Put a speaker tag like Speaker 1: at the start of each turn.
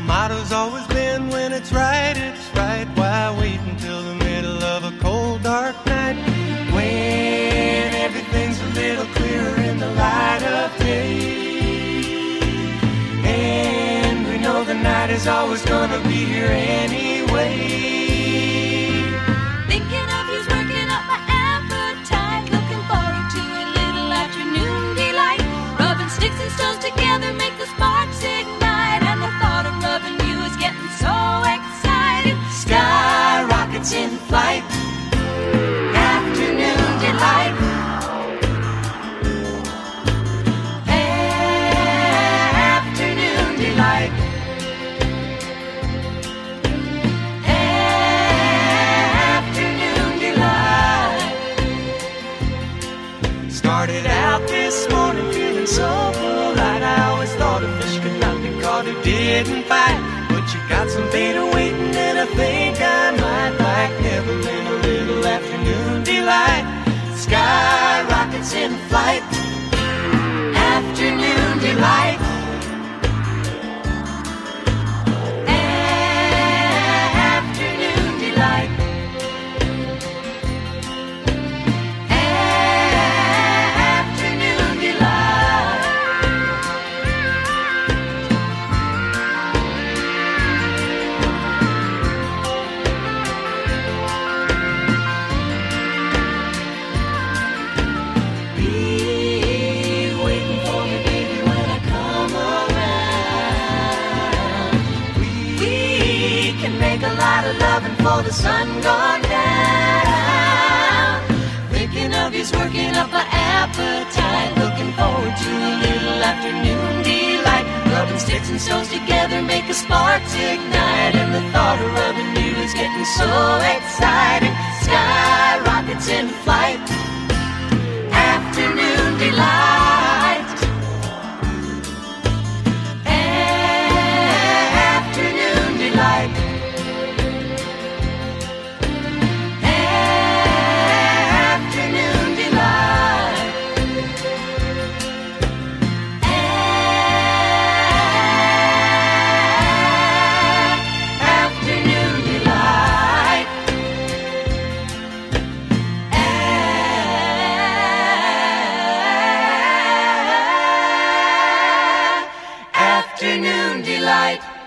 Speaker 1: Our motto's always been when
Speaker 2: it's right, it's right. Why wait until the middle of a cold, dark night? When everything's a little clearer in the light of day. And
Speaker 1: we know the night is always gonna be here anyway. Started out this morning feeling so full. polite. I always thought a fish could not be caught who didn't fight. But you got some beta waiting, and I think I might like Neverland a little afternoon delight. Sky rockets in flight. Can make a lot of loving for the sun gone down. Thinking of you's working up my appetite. Looking forward to a little afternoon delight. Rubbing sticks and stones together make a sparks ignite. And the thought of rubbing you is getting so exciting. Sky rockets in flight. Delight.